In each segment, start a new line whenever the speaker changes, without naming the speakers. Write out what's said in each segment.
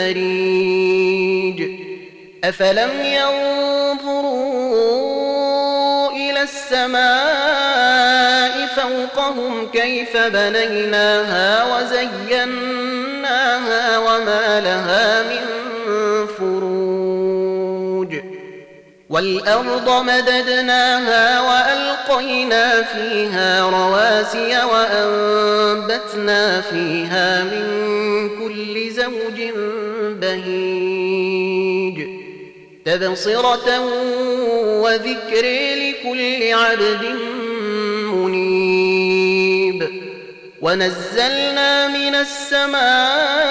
مريج أفلم ينظروا إلى السماء فوقهم كيف بنيناها وزيناها وما لها من فروج. والأرض مددناها وألقينا فيها رواسي وأنبتنا فيها من كل زوج بهيج. تبصرة وذكر لكل عبد منيب. ونزلنا من السماء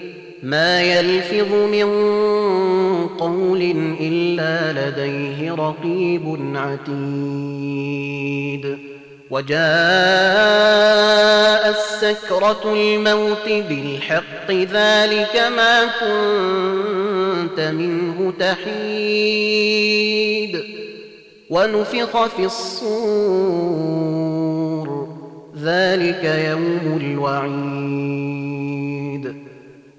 ما يلفظ من قول إلا لديه رقيب عتيد. وجاء السكرة الموت بالحق ذلك ما كنت منه تحيد. ونفخ في الصور ذلك يوم الوعيد.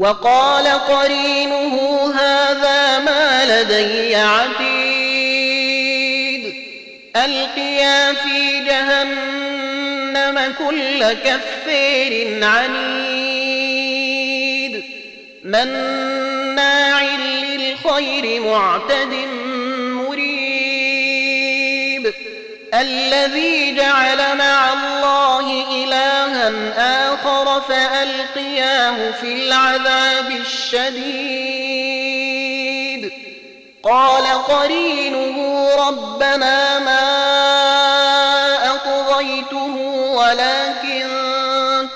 وقال قرينه هذا ما لدي عتيد. ألقيا في جهنم كل كفير عنيد. مناع للخير معتد مريب. الذي جعل مع الله آخر فألقياه في العذاب الشديد قال قرينه ربنا ما أطغيته ولكن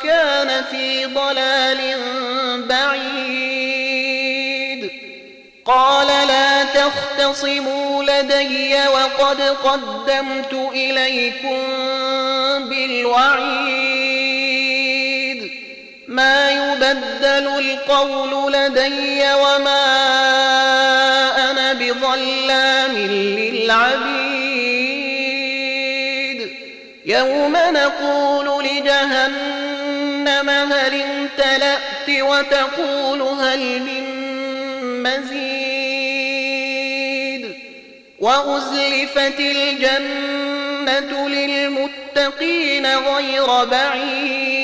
كان في ضلال بعيد قال لا تختصموا لدي وقد قدمت إليكم بالوعيد ما يبدل القول لدي وما أنا بظلام للعبيد. يوم نقول لجهنم هل امتلأت وتقول هل من مزيد. وأزلفت الجنة للمتقين غير بعيد.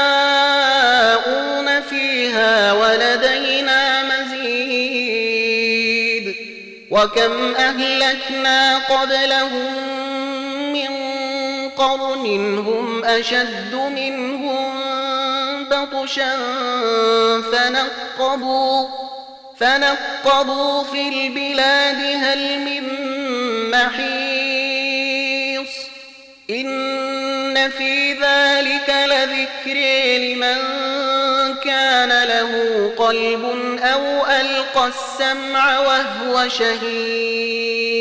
وكم أهلكنا قبلهم من قرن هم أشد منهم بطشا فنقبوا فنقبوا في البلاد هل من محيص إن في ذلك لذكر لمن كان له قلب أو ألقى السمع وهو شهيد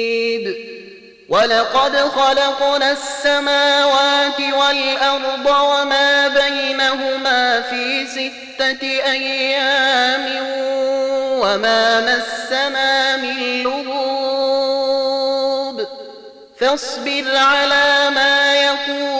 ولقد خلقنا السماوات والأرض وما بينهما في ستة أيام وما مسنا من لغوب فاصبر على ما يقولون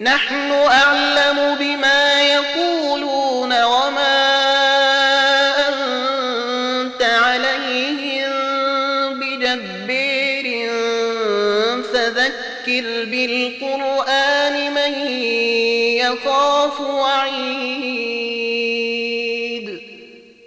نحن أعلم بما يقولون وما أنت عليهم بجبير فذكر بالقرآن من يخاف وعيد.